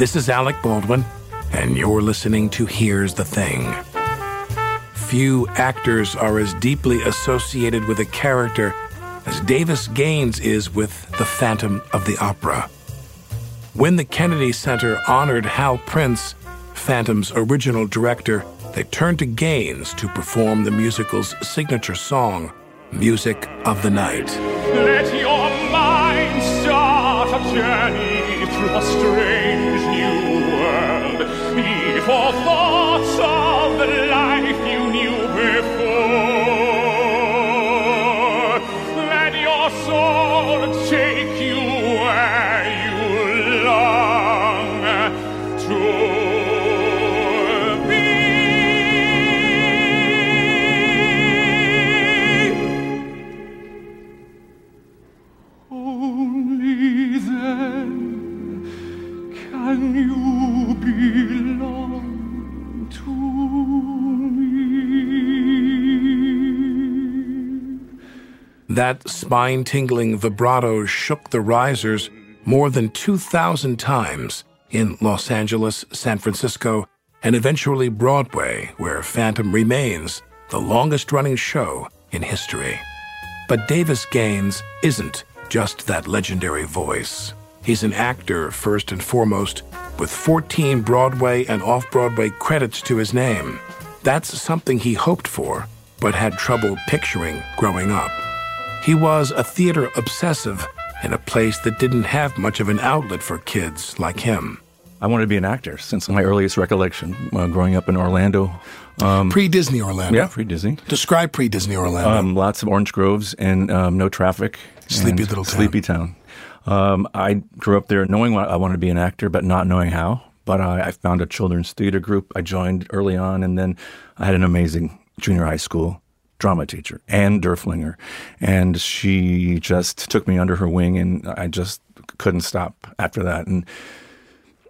This is Alec Baldwin, and you're listening to Here's the Thing. Few actors are as deeply associated with a character as Davis Gaines is with the Phantom of the Opera. When the Kennedy Center honored Hal Prince, Phantom's original director, they turned to Gaines to perform the musical's signature song, Music of the Night. Let your mind start a journey through a strange. Eve for thoughts of That spine tingling vibrato shook the risers more than 2,000 times in Los Angeles, San Francisco, and eventually Broadway, where Phantom remains the longest running show in history. But Davis Gaines isn't just that legendary voice. He's an actor, first and foremost, with 14 Broadway and off Broadway credits to his name. That's something he hoped for, but had trouble picturing growing up. He was a theater obsessive in a place that didn't have much of an outlet for kids like him. I wanted to be an actor since my earliest recollection, uh, growing up in Orlando. Um, Pre Disney Orlando. yeah, pre Disney. Describe pre Disney Orlando. Um, lots of orange groves and um, no traffic. Sleepy little town. Sleepy town. Um, I grew up there knowing what I wanted to be an actor, but not knowing how. But I, I found a children's theater group I joined early on, and then I had an amazing junior high school drama teacher, Ann Derflinger, and she just took me under her wing, and I just couldn't stop after that. And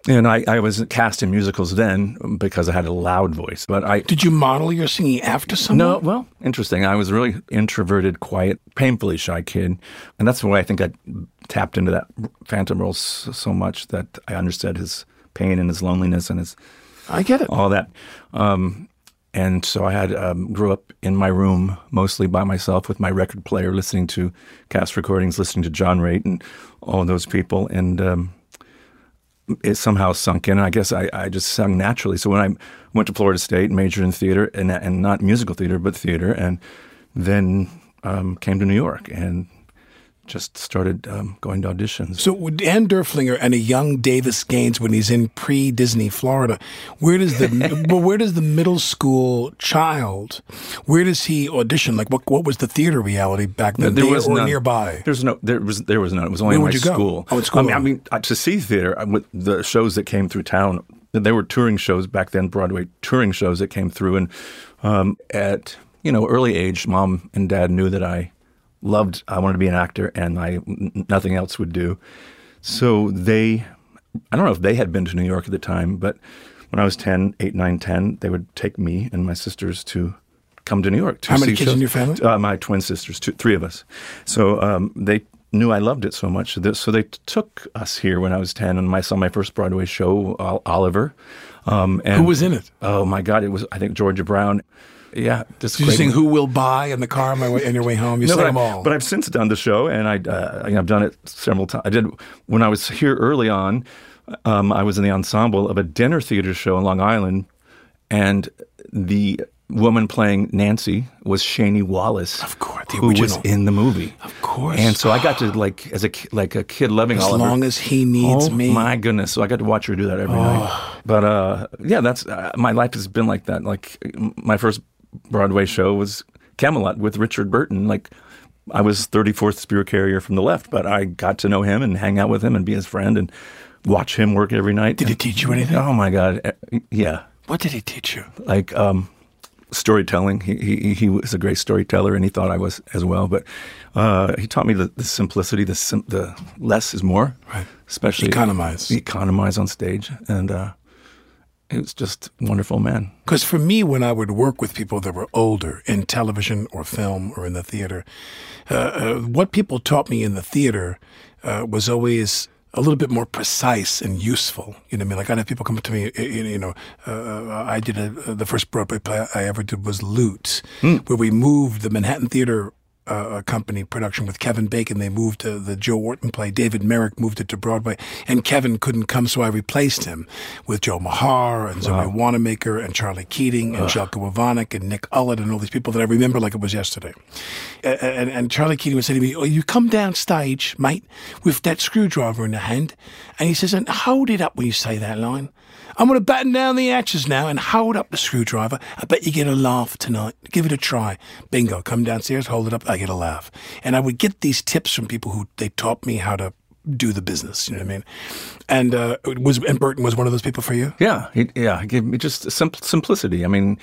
and I, I was cast in musicals then because I had a loud voice, but I Did you model your singing after someone? no, well, interesting. I was a really introverted, quiet, painfully shy kid, and that's why I think I tapped into that Phantom role so, so much that I understood his pain and his loneliness and his I get it. all that. Um, and so I had um, grew up in my room mostly by myself with my record player, listening to cast recordings, listening to John Raitt and all those people, and um, it somehow sunk in. And I guess I, I just sung naturally. So when I went to Florida State, majored in theater, and and not musical theater, but theater, and then um, came to New York and just started um, going to auditions. So, Ann Derflinger and a young Davis Gaines when he's in pre-Disney Florida, where does the well, where does the middle school child, where does he audition? Like, what what was the theater reality back then? there there was or none. nearby. There's no. There was. There was none. It was only Where in would my you go? school. Oh, at school I mean, I mean, uh, to see theater I- with the shows that came through town. They were touring shows back then. Broadway touring shows that came through, and um, at you know early age, mom and dad knew that I loved. I wanted to be an actor, and I nothing else would do. So they, I don't know if they had been to New York at the time, but when I was 10, 8, 9, 10, they would take me and my sisters to come to New York. To How many kids in your family? Uh, my twin sisters, two, three of us. So um, they knew I loved it so much. So they took us here when I was 10, and I saw my first Broadway show, Oliver. Um, and, Who was in it? Oh, my God. It was, I think, Georgia Brown. Yeah. just you sing "Who Will Buy" in the car on, my way, on your way home? You no, but, them all. but I've since done the show, and I, uh, I've done it several times. I did when I was here early on. Um, I was in the ensemble of a dinner theater show in Long Island, and the woman playing Nancy was Shani Wallis, Of course, the who was in the movie. Of course. And so I got to like as a like a kid loving all As Oliver. long as he needs oh, me. Oh. My goodness! So I got to watch her do that every night. But uh, yeah, that's uh, my life has been like that. Like my first Broadway show was Camelot with Richard Burton. Like I was 34th spear carrier from the left, but I got to know him and hang out with him and be his friend and watch him work every night. Did he teach you anything? Oh my God! Uh, Yeah, What did he teach you? like um, storytelling. He, he he was a great storyteller, and he thought I was as well. But uh, he taught me the, the simplicity, the sim- the less is more. Right. Especially Economize. economize on stage, and uh, he was just wonderful man. Because for me, when I would work with people that were older in television or film or in the theater, uh, uh, what people taught me in the theater uh, was always a little bit more precise and useful. You know what I mean? Like I'd have people come up to me, uh, you know, uh, I did a, the first Broadway play I ever did was Loot, where we moved the Manhattan Theater uh, company production with Kevin Bacon. They moved to the Joe Orton play. David Merrick moved it to Broadway, and Kevin couldn't come, so I replaced him with Joe Maher and Zoe Wanamaker and Charlie Keating and Jelka Wavanek and Nick Ullett and all these people that I remember like it was yesterday. A- And, and Charlie Keating would say to me, "Oh, you come down stage, mate, with that screwdriver in the hand," and he says, "And hold it up when you say that line." I'm going to batten down the hatches now and hold up the screwdriver. I bet you get a laugh tonight. Give it a try. Bingo. Come downstairs, hold it up. I get a laugh. And I would get these tips from people who they taught me how to do the business. You know what I mean? And uh, was and Burton was one of those people for you. Yeah, he, yeah, he gave me just simp- simplicity. I mean,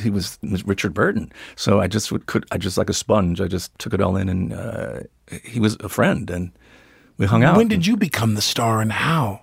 he was Richard Burton, so I just would could I just like a sponge. I just took it all in, and uh, he was a friend, and we hung out. When did you become the star and how?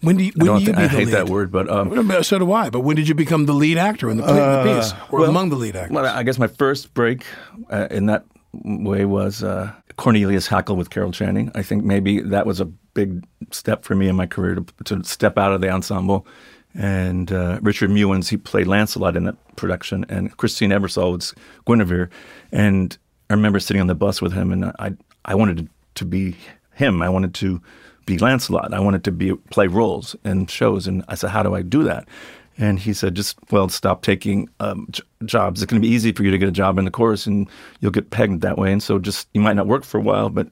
When do you, I, when do you thi- be I hate lead? that word, but um, So do I. But when did you become the lead actor in the, play, the piece, or among the lead actors? Well, I guess my first break uh, in that way was uh, Cornelius Hackl with Carol Channing. I think maybe that was a big step for me in my career to, to step out of the ensemble. And uh, Richard Muenz, he played Lancelot in that production, and Christine Ebersole was Guinevere. And I remember sitting on the bus with him, and I I wanted to be him. I wanted to be Lancelot. I wanted to be play roles in shows, and I said, "How do I do that?" And he said, "Just well, stop taking um, j- jobs. It's going to be easy for you to get a job in the chorus, and you'll get pegged that way. And so, just you might not work for a while, but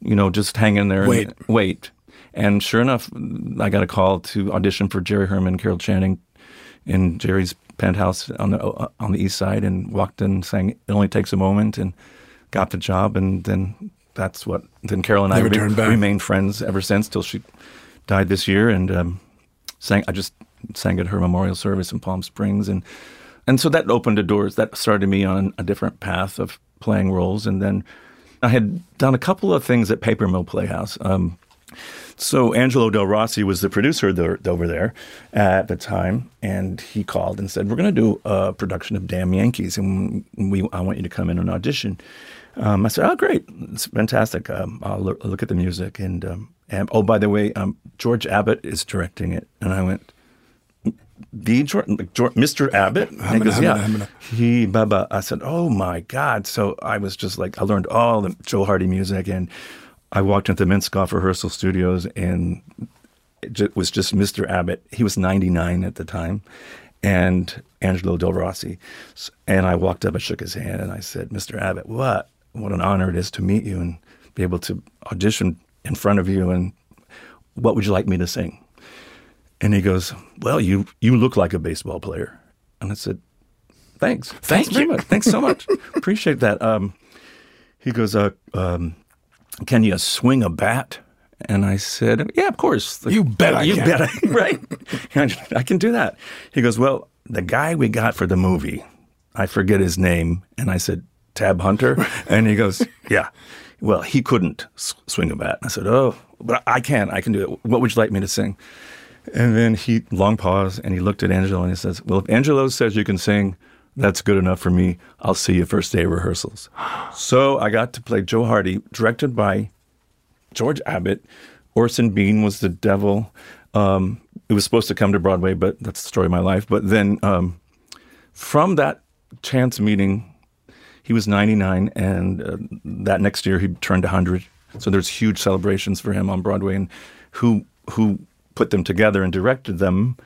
you know, just hang in there Wait. and wait." And sure enough, I got a call to audition for Jerry Herman, Carol Channing, in Jerry's penthouse on the uh, on the east side, and walked in, sang "It Only Takes a Moment," and got the job. And then that's what. Then Carol and Never I re- remained friends ever since till she died this year. And um, sang. I just sang at her memorial service in Palm Springs, and and so that opened the doors. That started me on a different path of playing roles, and then I had done a couple of things at Paper Mill Playhouse. Um, so Angelo Del Rossi was the producer there, over there at the time, and he called and said, "We're going to do a production of Damn Yankees, and we I want you to come in and audition." Um, I said, "Oh, great! It's fantastic. Um, I'll loo- look at the music." And, um, and oh, by the way, um, George Abbott is directing it, and I went, "The George, George, Mr. Abbott?" And he goes, "Yeah." He, Baba. I said, "Oh my God!" So I was just like, I learned all the Joe Hardy music, and I walked into the Minskoff Rehearsal Studios, and it was just Mr. Abbott. He was 99 at the time, and Angelo Del Rossi. And I walked up and shook his hand, and I said, "Mr. Abbott, what what an honor it is to meet you and be able to audition in front of you. And what would you like me to sing?" And he goes, "Well, you you look like a baseball player." And I said, "Thanks, thanks very you. much, thanks so much, appreciate that." Um, he goes, uh, um, "Can you swing a bat?" And I said, "Yeah, of course." You bet I you can. bet I right. I can do that. He goes, "Well, the guy we got for the movie, I forget his name." And I said, "Tab Hunter." and he goes, "Yeah." Well, he couldn't swing a bat. I said, "Oh, but I can. I can do it. What would you like me to sing?" And then he long pause and he looked at Angelo and he says, "Well, if Angelo says you can sing, that's good enough for me. I'll see you first day of rehearsals." So I got to play Joe Hardy, directed by George Abbott. Orson Bean was the devil. Um, it was supposed to come to Broadway, but that's the story of my life. But then um, from that chance meeting, he was 99, and uh, that next year he turned 100. So there's huge celebrations for him on Broadway, and who who put them together and directed them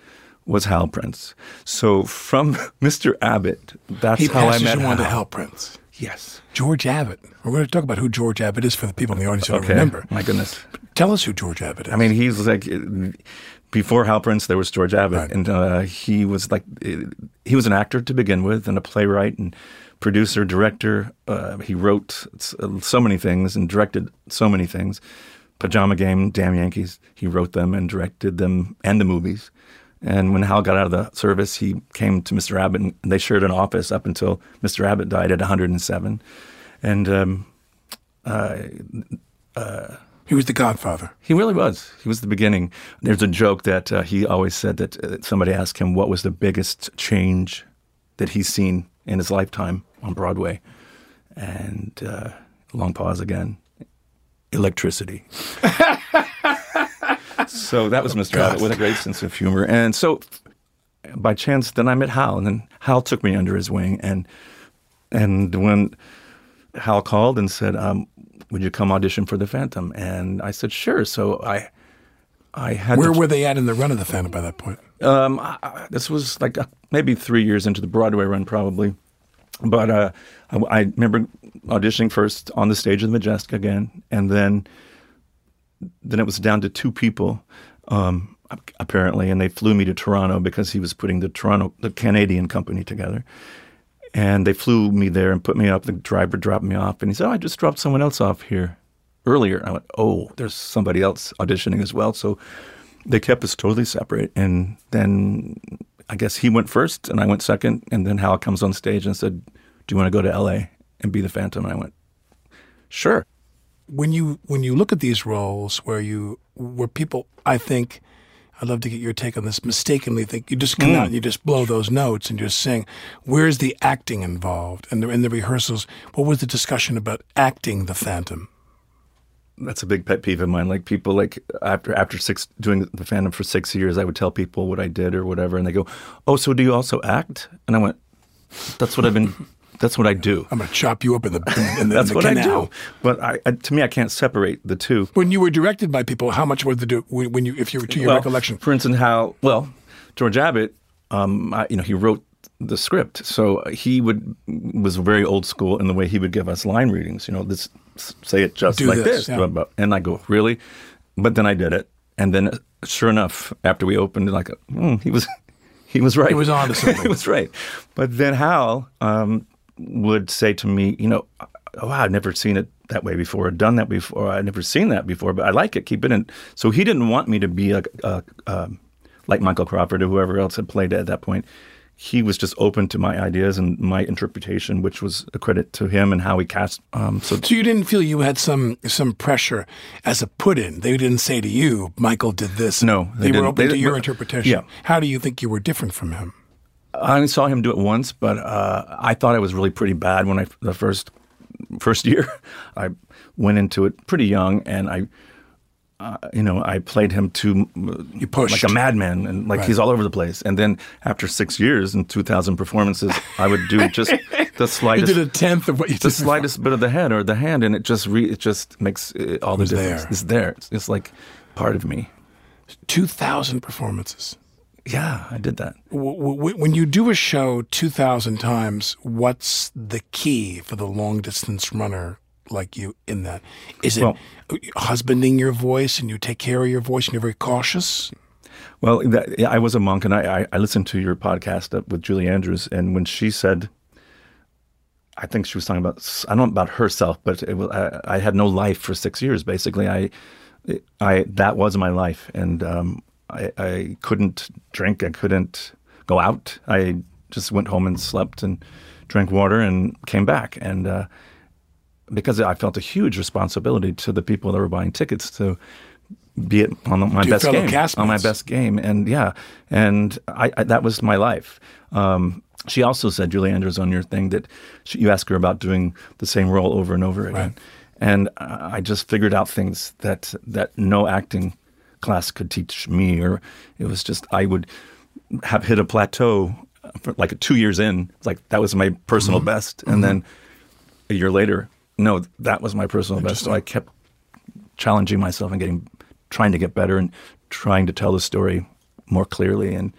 was Hal Prince. So from Mr. Abbott, that's He how I met you on to Hal. Hal Prince. Yes. George Abbott. We're going to talk about who George Abbott is for the people in the audience who don't Okay. remember. My goodness. Tell us who George Abbott is. I mean, he's like before Hal Prince, there was George Abbott, Right. and uh, he was like he was an actor to begin with, and a playwright and producer, director. Uh, he wrote so many things and directed so many things. Pajama Game, Damn Yankees. He wrote them and directed them and the movies. And when Hal got out of the service, he came to Mr. Abbott, and they shared an office up until Mr. Abbott died at 107. And um, he was the godfather. He really was. He was the beginning. There's a joke that uh, he always said that uh, somebody asked him what was the biggest change that he's seen in his lifetime on Broadway, and uh, long pause again. Electricity. so that was Mr. Abbott with a great sense of humor, and so by chance, then I met Hal, and then Hal took me under his wing, and and when Hal called and said, um, "Would you come audition for the Phantom?" and I said, "Sure." So I, I had Where to, were they at in the run of the Phantom by that point? Um, I, this was like uh, maybe three years into the Broadway run, probably. But uh, I, I remember auditioning first on the stage of the Majestic again, and then then it was down to two people, um, apparently, and they flew me to Toronto because he was putting the Toronto, the Canadian company together. And they flew me there and put me up. The driver dropped me off, and he said, "Oh, I just dropped someone else off here earlier." And I went, "Oh, there's somebody else auditioning as well." So they kept us totally separate. And then I guess he went first, and I went second. And then Hal comes on stage and said, "Do you want to go to L.A. and be the Phantom?" And I went, "Sure." when you when you look at these roles where you where people I think I'd love to get your take on this mistakenly think you just come mm. out and you just blow those notes and just sing where's the acting involved and the, in the rehearsals what was the discussion about acting the phantom That's a big pet peeve of mine. Like people, like after after six doing the Phantom for six years, I would tell people what I did or whatever, and they go, "Oh, so do you also act?" And I went, "That's what I've been. That's what I do. I'm going to chop you up in the in, the, That's in the what I canal. do." But I, I, to me, I can't separate the two. when you were directed by people how much was the do when, when you if you were to your Well, recollection For instance, how well George Abbott, um, I, you know, he wrote the script, so he would was very old school in the way he would give us line readings. You know, this say it just Do like this, this, yeah. and I go really, but then I did it, and then sure enough, after we opened, like mm, he was. He was right. He was on onto something. he was right. But then Hal um, would say to me, you know, oh, I've never seen it that way before, or done that before. I've never seen that before, but I like it. Keep it in. So he didn't want me to be a, a, um like Michael Crawford or whoever else had played at that point. He was just open to my ideas and my interpretation, which was a credit to him and how he cast. Um, so so you didn't feel you had some some pressure as a put in they didn't say to you Michael did this No, they, they were open They to your interpretation Yeah. how do you think you were different from him I only saw him do it once, but uh, I thought I was really pretty bad when I the first first year. I went into it pretty young, and I, uh, you know, I played him to You pushed. like a madman, and like Right. he's all over the place. And then after six years and two thousand performances, I would do just the slightest. you did a tenth of what you the did before. slightest bit of the head or the hand, and it just re- it just makes uh, all the difference. there. It's there. It's, it's like part of me. 2,000 performances. Yeah, I did that. W- w- when you do a show 2,000 times, what's the key for the long distance runner like you in that? Is it Well- husbanding your voice and you take care of your voice and you're very cautious? Well, that, I was a monk, and I, I, listened to your podcast with Julie Andrews, and when she said, I think she was talking about I don't know about herself, but it was, I, I had no life for six years. Basically, I, I that was my life, and um, I, I couldn't drink, I couldn't go out. I just went home and slept and drank water and came back, and uh, because I felt a huge responsibility to the people that were buying tickets to be it on my best game, castmates. on my best game, and yeah, and I, I that was my life. Um, she also said, Julie Andrews, on your thing that she, you ask her about doing the same role over and over again, Right. and I just figured out things that that no acting class could teach me, or it was just I would have hit a plateau uh, for like two years in. Like that was my personal best, and then a year later, no, that was my personal best. So I kept challenging myself and getting, trying to get better and trying to tell the story more clearly. And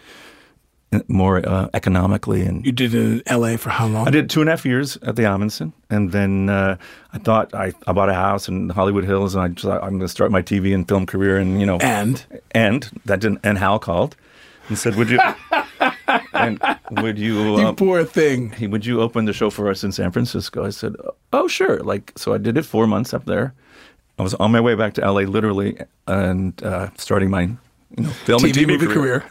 more uh, economically. And You did it in L.A. for how long? I did two and a half years at the Ahmanson, and then uh, I thought I, I bought a house in Hollywood Hills, and I just, I'm going to start my TV and film career, and you know, And and that didn't. And Hal called and said, "Would you? and would you? you um, poor thing. would you open the show for us in San Francisco? I said, oh, sure. Like, so I did it four months up there. I was on my way back to LA, literally, and uh, starting my, you know, film TV, TV movie career. career.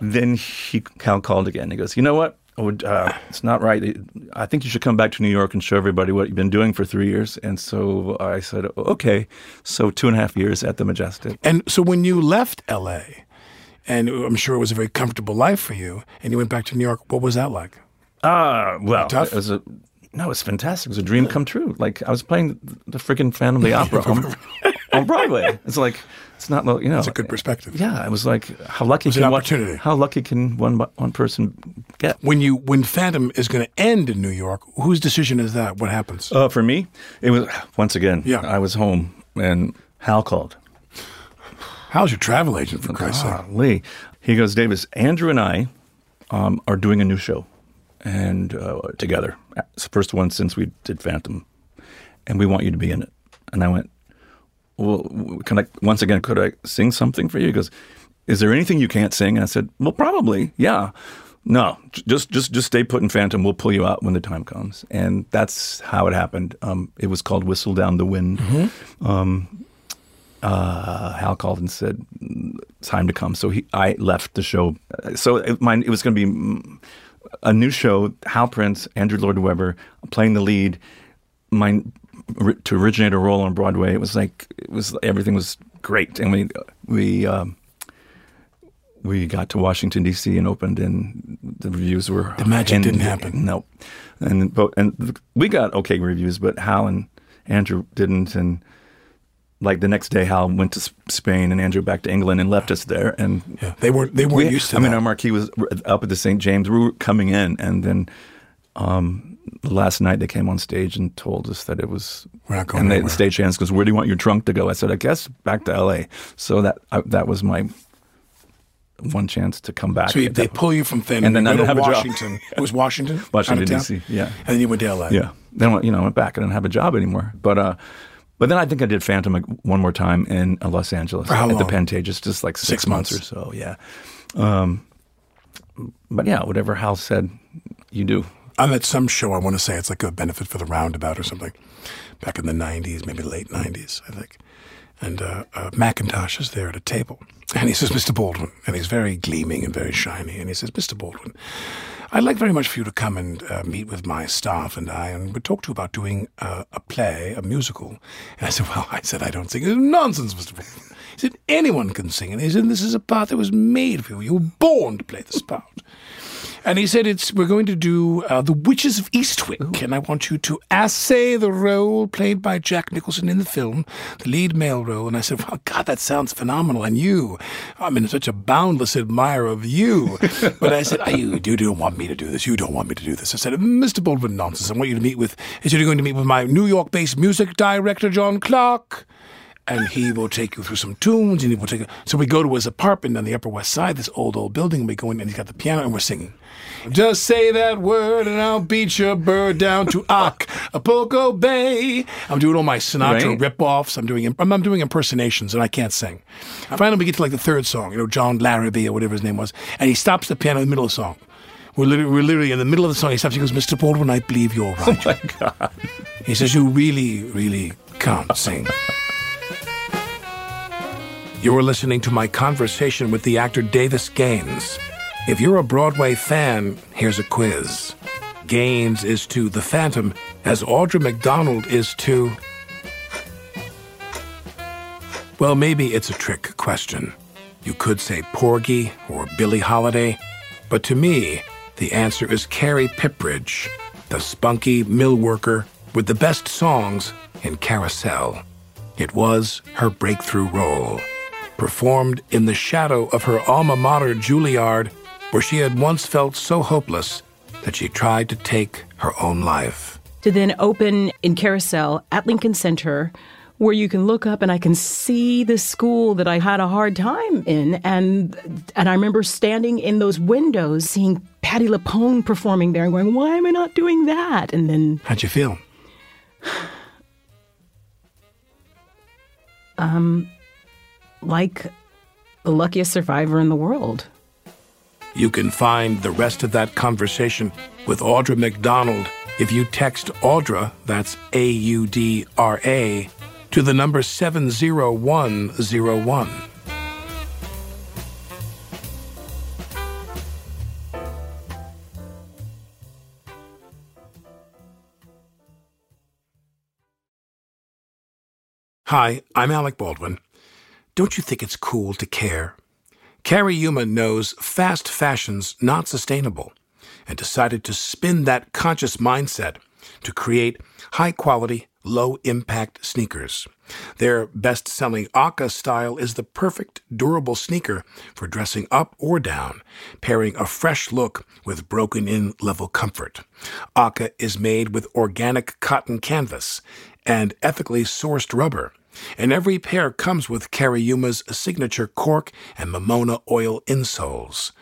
Then he Cal called again. He goes, you know what? I would, uh, it's not right. I think you should come back to New York and show everybody what you've been doing for three years. And so I said, okay. So two and a half years at the Majestic. And so when you left L.A., and I'm sure it was a very comfortable life for you, and you went back to New York, what was that like? Ah, well, Tough? it was a no, it's fantastic. It was a dream come true. Like I was playing the, the freaking Phantom of the Opera on, on Broadway. It's like it's not you know. It's a good perspective. Yeah, I was like, how lucky can an one. How lucky can one one person get? When you when Phantom is going to end in New York, whose decision is that? What happens? Uh, for me, it was once again. Yeah. I was home and Hal called. How's your travel agent, for Christ's sake? Lee. He goes, Davis, Andrew and I um, are doing a new show, and uh, together. It's the first one since we did Phantom, and we want you to be in it. And I went, well, can I once again? Could I sing something for you? He goes, is there anything you can't sing? And I said, well, probably, yeah. No, just just just stay put in Phantom. We'll pull you out when the time comes, and that's how it happened. Um, it was called "Whistle Down the Wind." Um, uh, Hal called and said, "Time to come." So he, I left the show. So it, mine, it was going to be mm, a new show. Hal Prince, Andrew Lloyd Webber playing the lead. Mine to originate a role on Broadway. It was like it was everything was great, and we we. Um, we got to Washington D.C. and opened, and the reviews were The magic and- didn't happen. No, and and we got okay reviews, but Hal and Andrew didn't, and like the next day, Hal went to Spain and Andrew back to England and left us there, and Yeah, they weren't they weren't we- used to I mean, our marquee was up at the St. James. We were coming in, and then um, the last night they came on stage and told us that it was. We're not going And they, the stage goes, "Where do you want your trunk to go?" I said, "I guess back to L.A." So that I, that was my one chance to come back. so you, they pull you from Phantom, And then you I didn't to have a job. Washington. It was Washington, Washington, out of town? D.C., yeah. and then you went to L.A. Yeah. Then you know, I went back. I didn't have a job anymore. But uh, but then I think I did Phantom one more time in uh, Los Angeles at the? Pantages, just like six, Six months. months. or so. Yeah. Um, but yeah, whatever Hal said, you do. I'm at some show. I want to say it's like a benefit for the roundabout or something, back in the '90s, maybe late '90s, I think. And uh, uh, Mackintosh is there at a table, and he says, "Mr. Baldwin," and he's very gleaming and very shiny, and he says, "Mr. Baldwin, I'd like very much for you to come and uh, meet with my staff and I, and we talk to you about doing uh, a play, a musical." And I said, "Well, I said I don't sing. Nonsense, Mr. Baldwin." He said, "Anyone can sing," and he said, "This is a part that was made for you. You were born to play this part." And he said, "It's we're going to do uh, the Witches of Eastwick, and I want you to assay the role played by Jack Nicholson in the film, the lead male role." And I said, "Well, God, that sounds phenomenal." And you, I'm in such a boundless admirer of you. But I said, "Ah, "You, you don't want me to do this. You don't want me to do this." I said, "Mr. Baldwin, nonsense. I want you to meet with. Said you're going to meet with my New York-based music director, John Clark." And he will take you through some tunes, and he will take. You. So we go to his apartment on the Upper West Side, this old old building. And we go in, and he's got the piano, and we're singing. Just say that word, and I'll beat your bird down to Acapulco Bay. I'm doing all my Sinatra Right. rip-offs. I'm doing I'm, I'm doing impersonations, and I can't sing. Finally, we get to like the third song, you know, John Larrabee or whatever his name was, and he stops the piano in the middle of the song. We're literally, we're literally in the middle of the song. He stops. He goes, "Mr. Baldwin, I believe you're oh, right." Oh my God. He says, You really, really can't sing. You're listening to my conversation with the actor Davis Gaines. If you're a Broadway fan, here's a quiz. Gaines is to The Phantom as Audra McDonald is to. Well, maybe it's a trick question. You could say Porgy or Billie Holiday, but to me, the answer is Carrie Pipperidge, the spunky mill worker with the best songs in Carousel. It was her breakthrough role, performed in the shadow of her alma mater, Juilliard, where she had once felt so hopeless that she tried to take her own life. to then open in Carousel at Lincoln Center where you can look up and I can see the school that I had a hard time in. And, and I remember standing in those windows, seeing Patti LuPone performing there and going, why am I not doing that? And then. How'd you feel? um, like the luckiest survivor in the world. You can find the rest of that conversation with Audra McDonald if you text Audra, that's A U D R A, to the number 70101. Hi, I'm Alec Baldwin. Don't you think it's cool to care? Cariuma knows fast fashion's not sustainable and decided to spin that conscious mindset to create high quality, low impact sneakers. Their best selling OCA style is the perfect durable sneaker for dressing up or down, pairing a fresh look with broken in level comfort. OCA is made with organic cotton canvas and ethically sourced rubber and every pair comes with Cariuma's signature cork and Mamona oil insoles.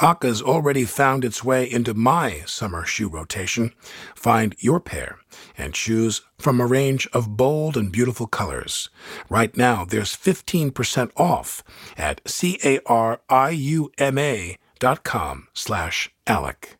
OCA's already found its way into my summer shoe rotation. Find your pair and choose from a range of bold and beautiful colors. Right now, there's 15% off at C-A-R-I-U-M-A dot com slash Alec.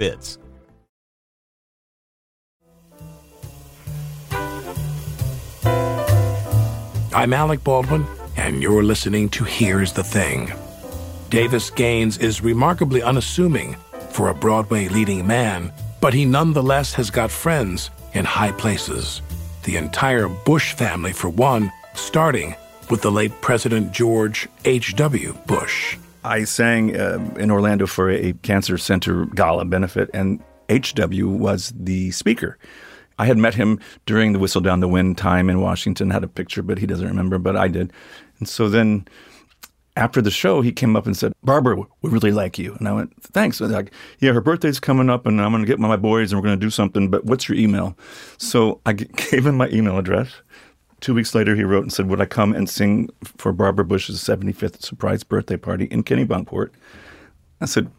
fits. I'm Alec Baldwin, and you're listening to Here's the Thing. Davis Gaines is remarkably unassuming for a Broadway leading man, but he nonetheless has got friends in high places. The entire Bush family, for one, starting with the late President George H.W. Bush. I sang uh, in Orlando for a cancer center gala benefit, and HW was the speaker. I had met him during the Whistle Down the Wind time in Washington, had a picture, but he doesn't remember, but I did. And so then after the show, he came up and said, Barbara, we really like you. And I went, thanks. And like, yeah, her birthday's coming up and I'm going to get my boys and we're going to do something, but what's your email? So I gave him my email address. Two weeks later, he wrote and said, Would I come and sing for Barbara Bush's 75th surprise birthday party in Kennebunkport? I said,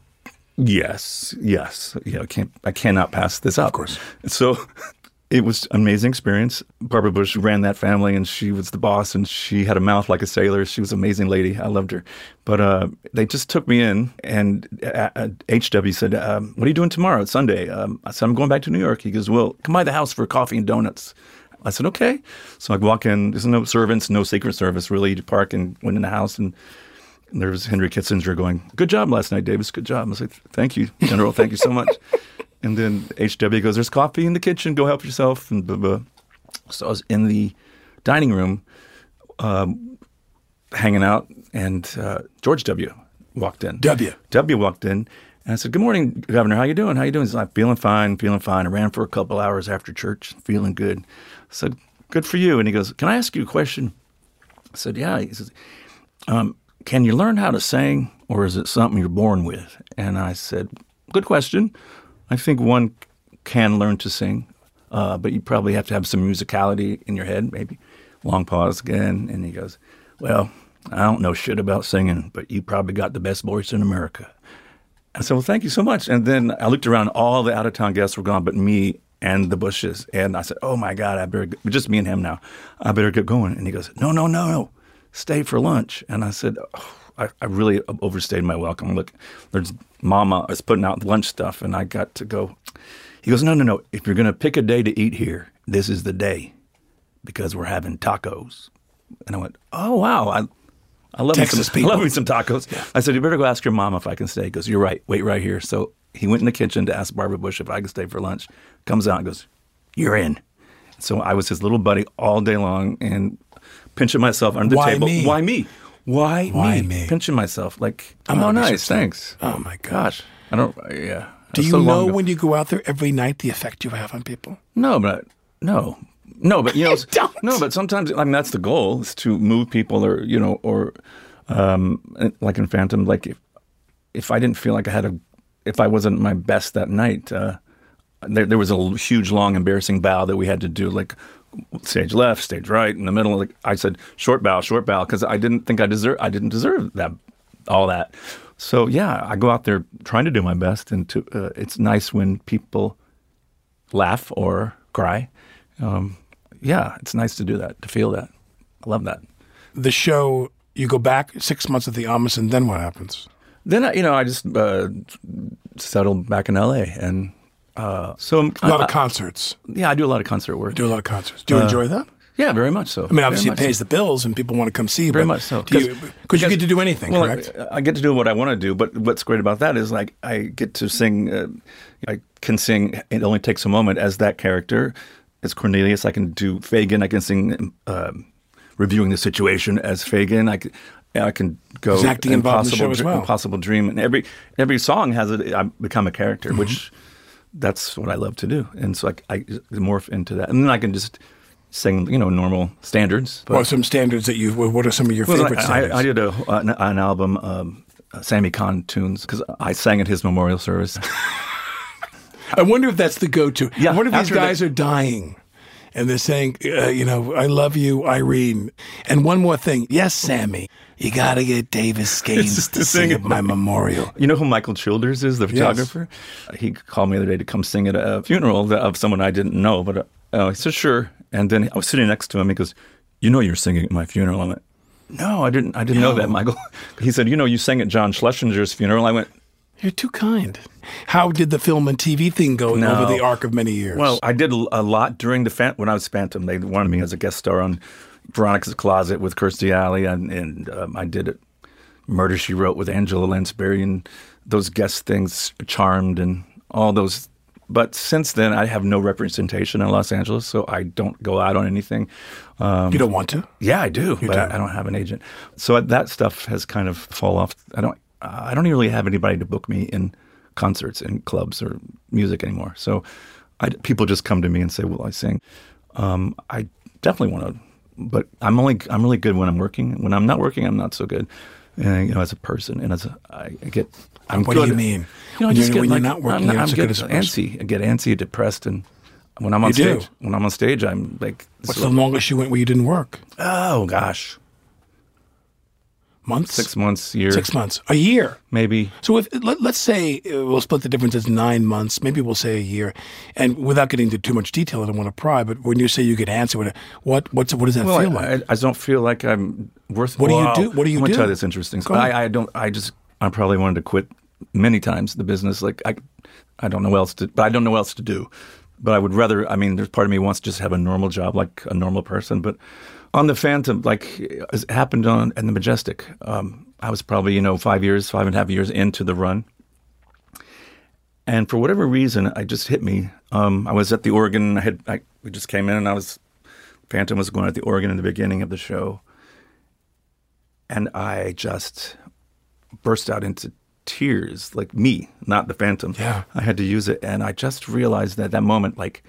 Yes, yes. Yeah, I can't. I cannot pass this up. Of course. So it was an amazing experience. Barbara Bush ran that family, and she was the boss, and she had a mouth like a sailor. She was an amazing lady. I loved her. But uh, they just took me in, and uh, uh, HW said, um, "What are you doing tomorrow? It's Sunday." Um, I said, "I'm going back to New York." He goes, "Well, come by the house for coffee and donuts." I said, okay. So I walk in. There's no servants, no Secret Service really. You park and went in the house, and, and there was Henry Kissinger going, "Good job last night, Davis. Good job." I was like, "Thank you, General. Thank you so much." and then HW goes, "There's coffee in the kitchen. Go help yourself." And blah, blah. so I was in the dining room, um, hanging out, and uh, George W. walked in. W. W. walked in. And I said, "Good morning, Governor. How you doing? How you doing?" He's like, "Feeling fine, feeling fine." I ran for a couple hours after church, feeling good. I said, Good for you. And he goes, Can I ask you a question? I said, Yeah. He says, um, Can you learn how to sing or is it something you're born with? And I said, Good question. I think one can learn to sing, uh, but you probably have to have some musicality in your head, maybe. Long pause again. And he goes, Well, I don't know shit about singing, but you probably got the best voice in America. I said, Well, thank you so much. And then I looked around, all the out of town guests were gone, but me and the bushes. And I said, "Oh my God, I better just me and him now. I better get going." And he goes, "No, no, no, no, stay for lunch." And I said, oh, I, "I really overstayed my welcome. Look, there's Mama is putting out lunch stuff, and I got to go." He goes, "No, no, no. If you're going to pick a day to eat here, this is the day, because we're having tacos." And I went, "Oh wow, I." I love, me Texas some, I love me some tacos. I said, You better go ask your mom if I can stay. He goes, You're right. Wait right here. So he went in the kitchen to ask Barbara Bush if I could stay for lunch. Comes out and goes, You're in. So I was his little buddy all day long and pinching myself under the Why table. me? Why me? Why, Why me? me? Pinching myself. Like, oh, I'm oh, not nice. Thanks. Oh, my Gosh. I don't, yeah. Do you so know when you go out there every night the effect you have on people? No, but no, no, but you know, don't. no, but sometimes I mean that's the goal is to move people, or you know, or um, like in Phantom, like if if I didn't feel like I had a, if I wasn't my best that night, uh, there there was a huge, long, embarrassing bow that we had to do, like stage left, stage right, in the middle. Like I said, short bow, short bow, because I didn't think I deserve, I didn't deserve that, all that. So yeah, I go out there trying to do my best, and to uh, it's nice when people laugh or cry. Um, yeah, it's nice to do that, to feel that. I love that. The show, you go back six months at the Amos, and then what happens? Then I, you know, I just uh, settled back in LA, and uh, so A lot I- of concerts. yeah, I do a lot of concert work. Do a lot of concerts. Do you enjoy that? Yeah, very much so. I mean, obviously, it pays the bills, and people want to come see you. Very much so. do you- Because you get to do anything, well, correct? I, I get to do what I want to do, but what's great about that is like I get to sing. Uh, I can sing. It only takes a moment as that character. As Cornelius, I can do Fagin. I can sing, um reviewing the situation as Fagin. I can, I can go He's acting in Impossible as well. Impossible Dream, and every every song has a. I become a character, Mm-hmm. which that's what I love to do, and so I, I morph into that, and then I can just sing, you know, normal standards. what are some standards that you? What are some of your Well, favorite I, standards? I, I did a, an, an album, um, uh, Sammy Cahn tunes, because I sang at his memorial service. I wonder if that's the go-to. Yeah, I wonder if these after the- guys are dying, and they're saying, uh, you know, I love you, Irene. And one more thing, yes, Sammy, you got to get Davis Gaines to sing at my memorial. you know who Michael Childers is, the photographer? He called me the other day to come sing at a funeral of someone I didn't know, but uh, I said, sure. And then I was sitting next to him. He goes, you know you're singing at my funeral. I went, no, I didn't. I didn't know that, Michael. He said, you know, you sang at John Schlesinger's funeral. I went, You're too kind. How did the film and TV thing go No. over the arc of many years? Well, I did a lot during the fan- when I was Phantom. They wanted me as a guest star on Veronica's Closet with Kirstie Alley, and, and um, I did it. Murder She Wrote with Angela Lansbury, and those guest things, Charmed, and all those. But since then, I have no representation in Los Angeles, so I don't go out on anything. Um, you don't want to? yeah, I do, but do. I, I don't have an agent. So that stuff has kind of fall off. I don't. I don't really have anybody to book me in concerts and clubs or music anymore. So I, people just come to me and say, "Will I sing?" Um, I definitely want to, but I'm only I'm really good when I'm working. When I'm not working, I'm not so good. And, you know, as a person, and as a, I get. I'm What do you mean? You know, I When just you're- get when you're not working, I'm, you're not I'm get good as a person. antsy. I get antsy, depressed, and when I'm on You do? stage, when I'm on stage, I'm like, What's the longest you went where you didn't work? oh gosh, Months? six months, year, Six months. A year. maybe. So if let, let's say uh, we'll split the difference as nine months, maybe we'll say a year, and without getting into too much detail, I don't want to pry. But when you say you get antsy, what what what's what does that Well, feel I, like? I, I don't feel like I'm worth. What do you do? What do you I'm do? tell you this interesting. Go I. I don't. I just. I probably wanted to quit many times the business. Like I, I don't know what else to. But I don't know what else to do. But I would rather. I mean, there's part of me wants to just have a normal job like a normal person. But on the Phantom, like it happened on in the Majestic, um, I was probably you know five years, five and a half years into the run. And for whatever reason, I just hit me. Um, I was at the organ. I had I, we just came in, and I was Phantom was going at the organ in the beginning of the show, and I just burst out into tears, like me, not the Phantom. Yeah. I had to use it, and I just realized that that moment, like,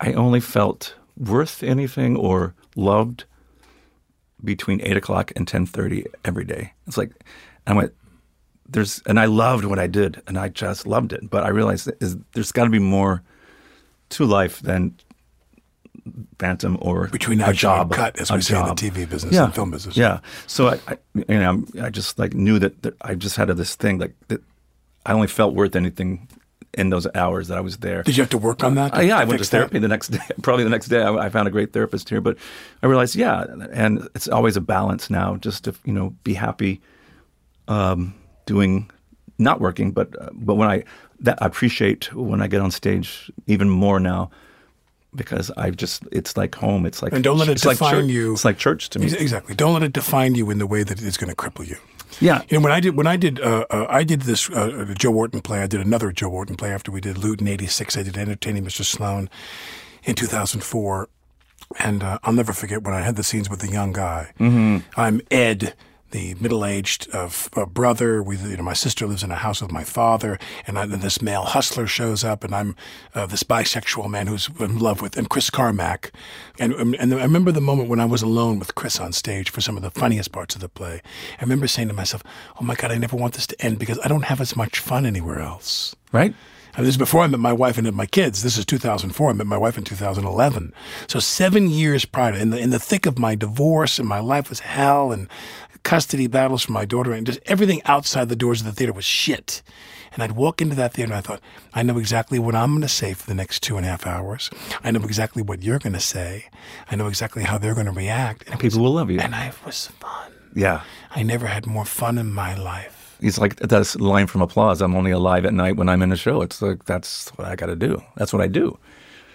I only felt worth anything or loved between eight o'clock and ten thirty every day. It's like I went there's and I loved what I did and I just loved it. But I realized is there's got to be more to life than Phantom or Between a job, cut, as we say in the. TV business yeah. and film business. Yeah. So I, I you know, I just like knew that, that I just had this thing like that. I only felt worth anything in those hours that I was there. Did you have to work on that? Uh, yeah, I went to fix that? therapy the next day. Probably the next day, I, I found a great therapist here. But I realized, yeah, and it's always a balance now, just to you know be happy, um, doing, not working, but uh, but when I that I appreciate when I get on stage even more now. Because I just, it's like home. It's like And don't let it it's like define you. It's like church to me. Exactly. Don't let it define you in the way that it's going to cripple you. Yeah, You know, when I did when I did uh, uh, I did this uh, Joe Orton play. I did another Joe Orton play after we did Loot in '86. I did Entertaining Mr. Sloane in 2004, and uh, I'll never forget when I had the scenes with the young guy. Mm-hmm. I'm Ed, the middle-aged uh, uh, brother. We, you know, my sister lives in a house with my father, and I, then this male hustler shows up, and I'm uh, this bisexual man who's in love with, and Chris Carmack, and um, and I remember the moment when I was alone with Chris on stage for some of the funniest parts of the play. I remember saying to myself, "Oh my God, I never want this to end because I don't have as much fun anywhere else." right. And this is before I met my wife and my kids. This is 2004. I met my wife in 2011. So seven years prior, in the in the thick of my divorce, and my life was hell, and custody battles for my daughter, and just everything outside the doors of the theater was shit. And I'd walk into that theater, and I thought, I know exactly what I'm going to say for the next two and a half hours. I know exactly what you're going to say. I know exactly how they're going to react. And, was- People will love you. and I was fun. Yeah. I never had more fun in my life. It's like that's a line from Applause. I'm only alive at night when I'm in a show. It's like that's what I got to do. That's what I do.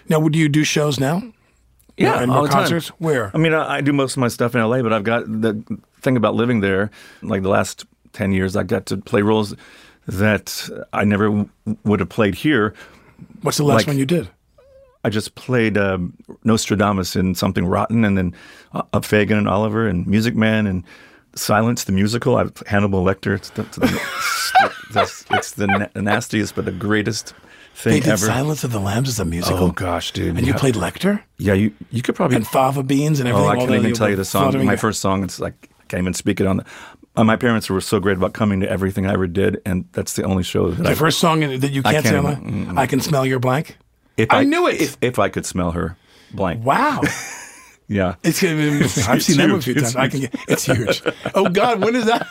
Now, would you do shows now? Yeah, and all the time. concerts. Where? I mean, I, I do most of my stuff in LA, but I've got the thing about living there. Like the last ten years, I got to play roles that I never w- would have played here. What's the last like- one you did? I just played um, Nostradamus in Something Rotten, and then uh, Fagin and Oliver, and Music Man, and Silence the musical. I Hannibal Lecter. It's the, it's the, it's, it's the na- nastiest, but the greatest They did ever. Silence of the Lambs as a musical. Oh gosh, dude! And you played Lecter Yeah, you you could probably and fava beans and everything. Oh, everything. I can't even tell you the song. My first song. It's like I can't even speak it on the. Uh, my parents were so great about coming to everything I ever did, and that's the only show that The I. first song that you can't say. can't on even- the- I can smell your blank. if I knew it. If, if I could smell her, blank. Wow, Yeah. it's. I've It's seen that one a few It's times. I can get. It's huge. Oh God, when is that?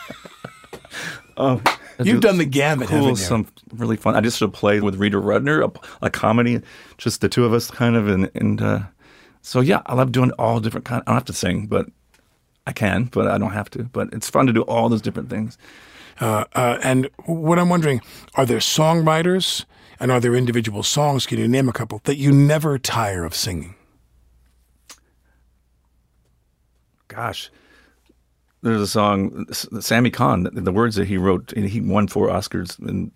I You've do done the gamut, cool, haven't you? some really fun. I just should have played with Rita Rudner, a, a comedy, just the two of us, kind of, and and uh, so yeah, I love doing all different kind. I don't have to sing, but I can, but I don't have to. But it's fun to do all those different things. Uh, uh, and what I'm wondering, are there songwriters and are there individual songs? Can you name a couple that you never tire of singing? gosh, there's a song, Sammy Cahn, the, words that he wrote, he won four Oscars and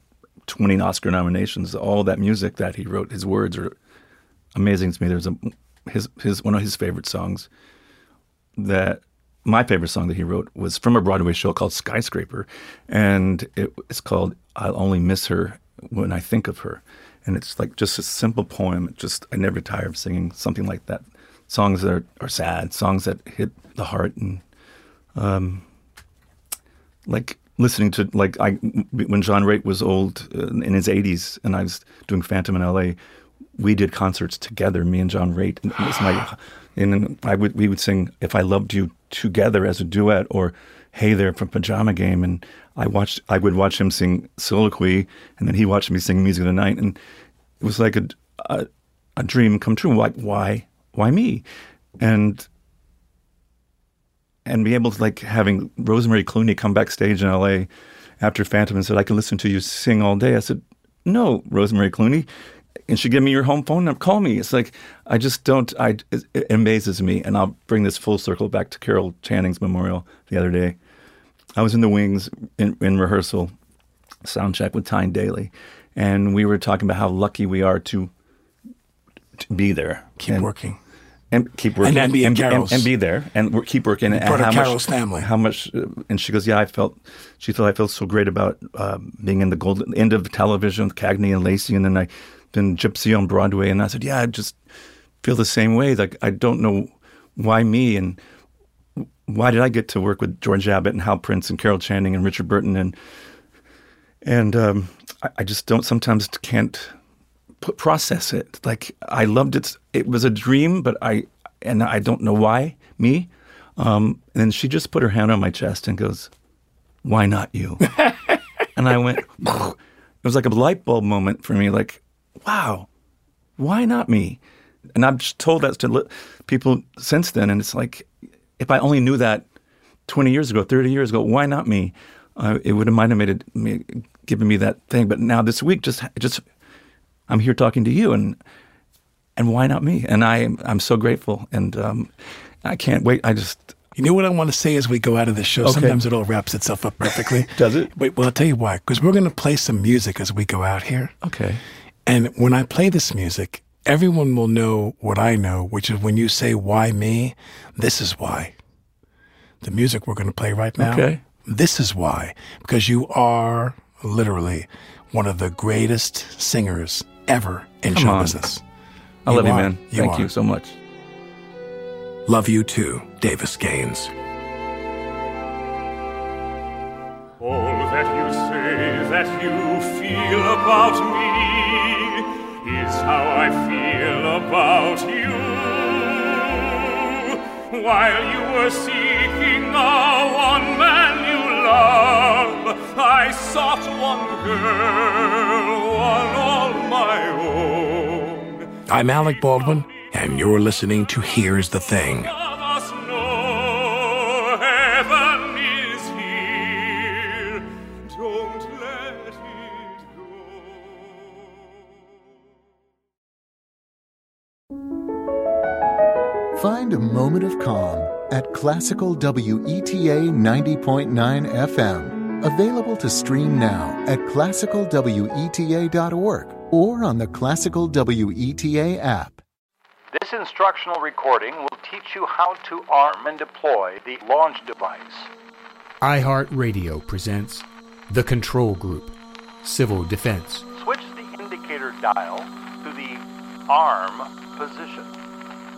20 Oscar nominations. All that music that he wrote, his words are amazing to me. There's a his his one of his favorite songs that my favorite song that he wrote was from a Broadway show called Skyscraper, and it, it's called "I'll Only Miss Her When I Think of Her," and it's like just a simple poem. Just I never tire of singing something like that. Songs that are, are sad, songs that hit the heart, and um, like listening to like I when John Raitt was old uh, in his 80s, and I was doing Phantom in L.A. We did concerts together, me and John Raitt. And it was my, and I would we would sing "If I Loved You" together as a duet, or "Hey There" from Pajama Game, and I watched I would watch him sing Soliloquy, and then he watched me sing Music of the Night, and it was like a a, a dream come true. Like why why me? And and be able to like having Rosemary Clooney come backstage in L.A. after Phantom and said, "I can listen to you sing all day." I said, "No, Rosemary Clooney," and she gave me your home phone number. Call me. It's like I just don't. I it, it amazes me, and I'll bring this full circle back to Carol Channing's memorial the other day. I was in the wings in, in rehearsal, sound check with Tyne Daly, and we were talking about how lucky we are to to be there, Keep and- working. And keep working then be and, Carol's. and, be there and keep working and of how Carol's much, family. How much? uh, And she goes, "Yeah, I felt." She thought I felt so great about um, being in the golden end of television with Cagney and Lacey, and then I been Gypsy on Broadway, and I said, "Yeah, I just feel the same way. Like I don't know why me and." Why did I get to work with George Abbott and Hal Prince and Carol Channing and Richard Burton and and um, I, I just don't sometimes can't process it. Like I loved it. It was a dream, but I and I don't know why me. Um, and then she just put her hand on my chest and goes, "Why not you?" and I went. It was like a light bulb moment for me. Like, wow, why not me? And I've just told that to li- people since then, and it's like, if I only knew that 20 years ago, 30 years ago, why not me? Uh, it would have might have made it, me, given me that thing. But now this week, just just I'm here talking to you, and and why not me? And I I'm so grateful, and um, I can't wait. I just You know what I want to say as we go out of this show? Okay. Sometimes it all wraps itself up perfectly. Does it? Wait, well, I'll tell you why. Because we're going to play some music as we go out here. okay. And when I play this music, everyone will know what I know, which is when you say, why me? This is why. The music we're going to play right now. Okay. This is why. Because you are literally one of the greatest singers ever in Come show on. business. I love you, are. man. Thank are. you so much. Love you too, Davis Gaines. All that you say that you feel about me is how I feel about you. While you were seeking a one man you love, I sought one girl, one all my own. I'm Alec Baldwin, and you're listening to Here's the Thing. Of us know heaven is here. Don't let it go. Find a moment of calm at classical WETA 90.9 FM. Available to stream now at classicalweta.org or on the Classical WETA app. This instructional recording will teach you how to arm and deploy the launch device. iHeartRadio presents The Control Group Civil Defense. Switch the indicator dial to the arm position.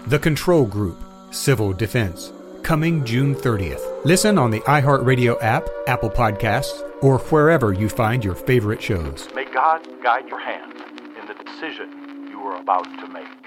The Control Group Civil Defense. Coming June 30th. Listen on the iHeartRadio app, Apple Podcasts, or wherever you find your favorite shows. May God guide your hand in the decision you are about to make.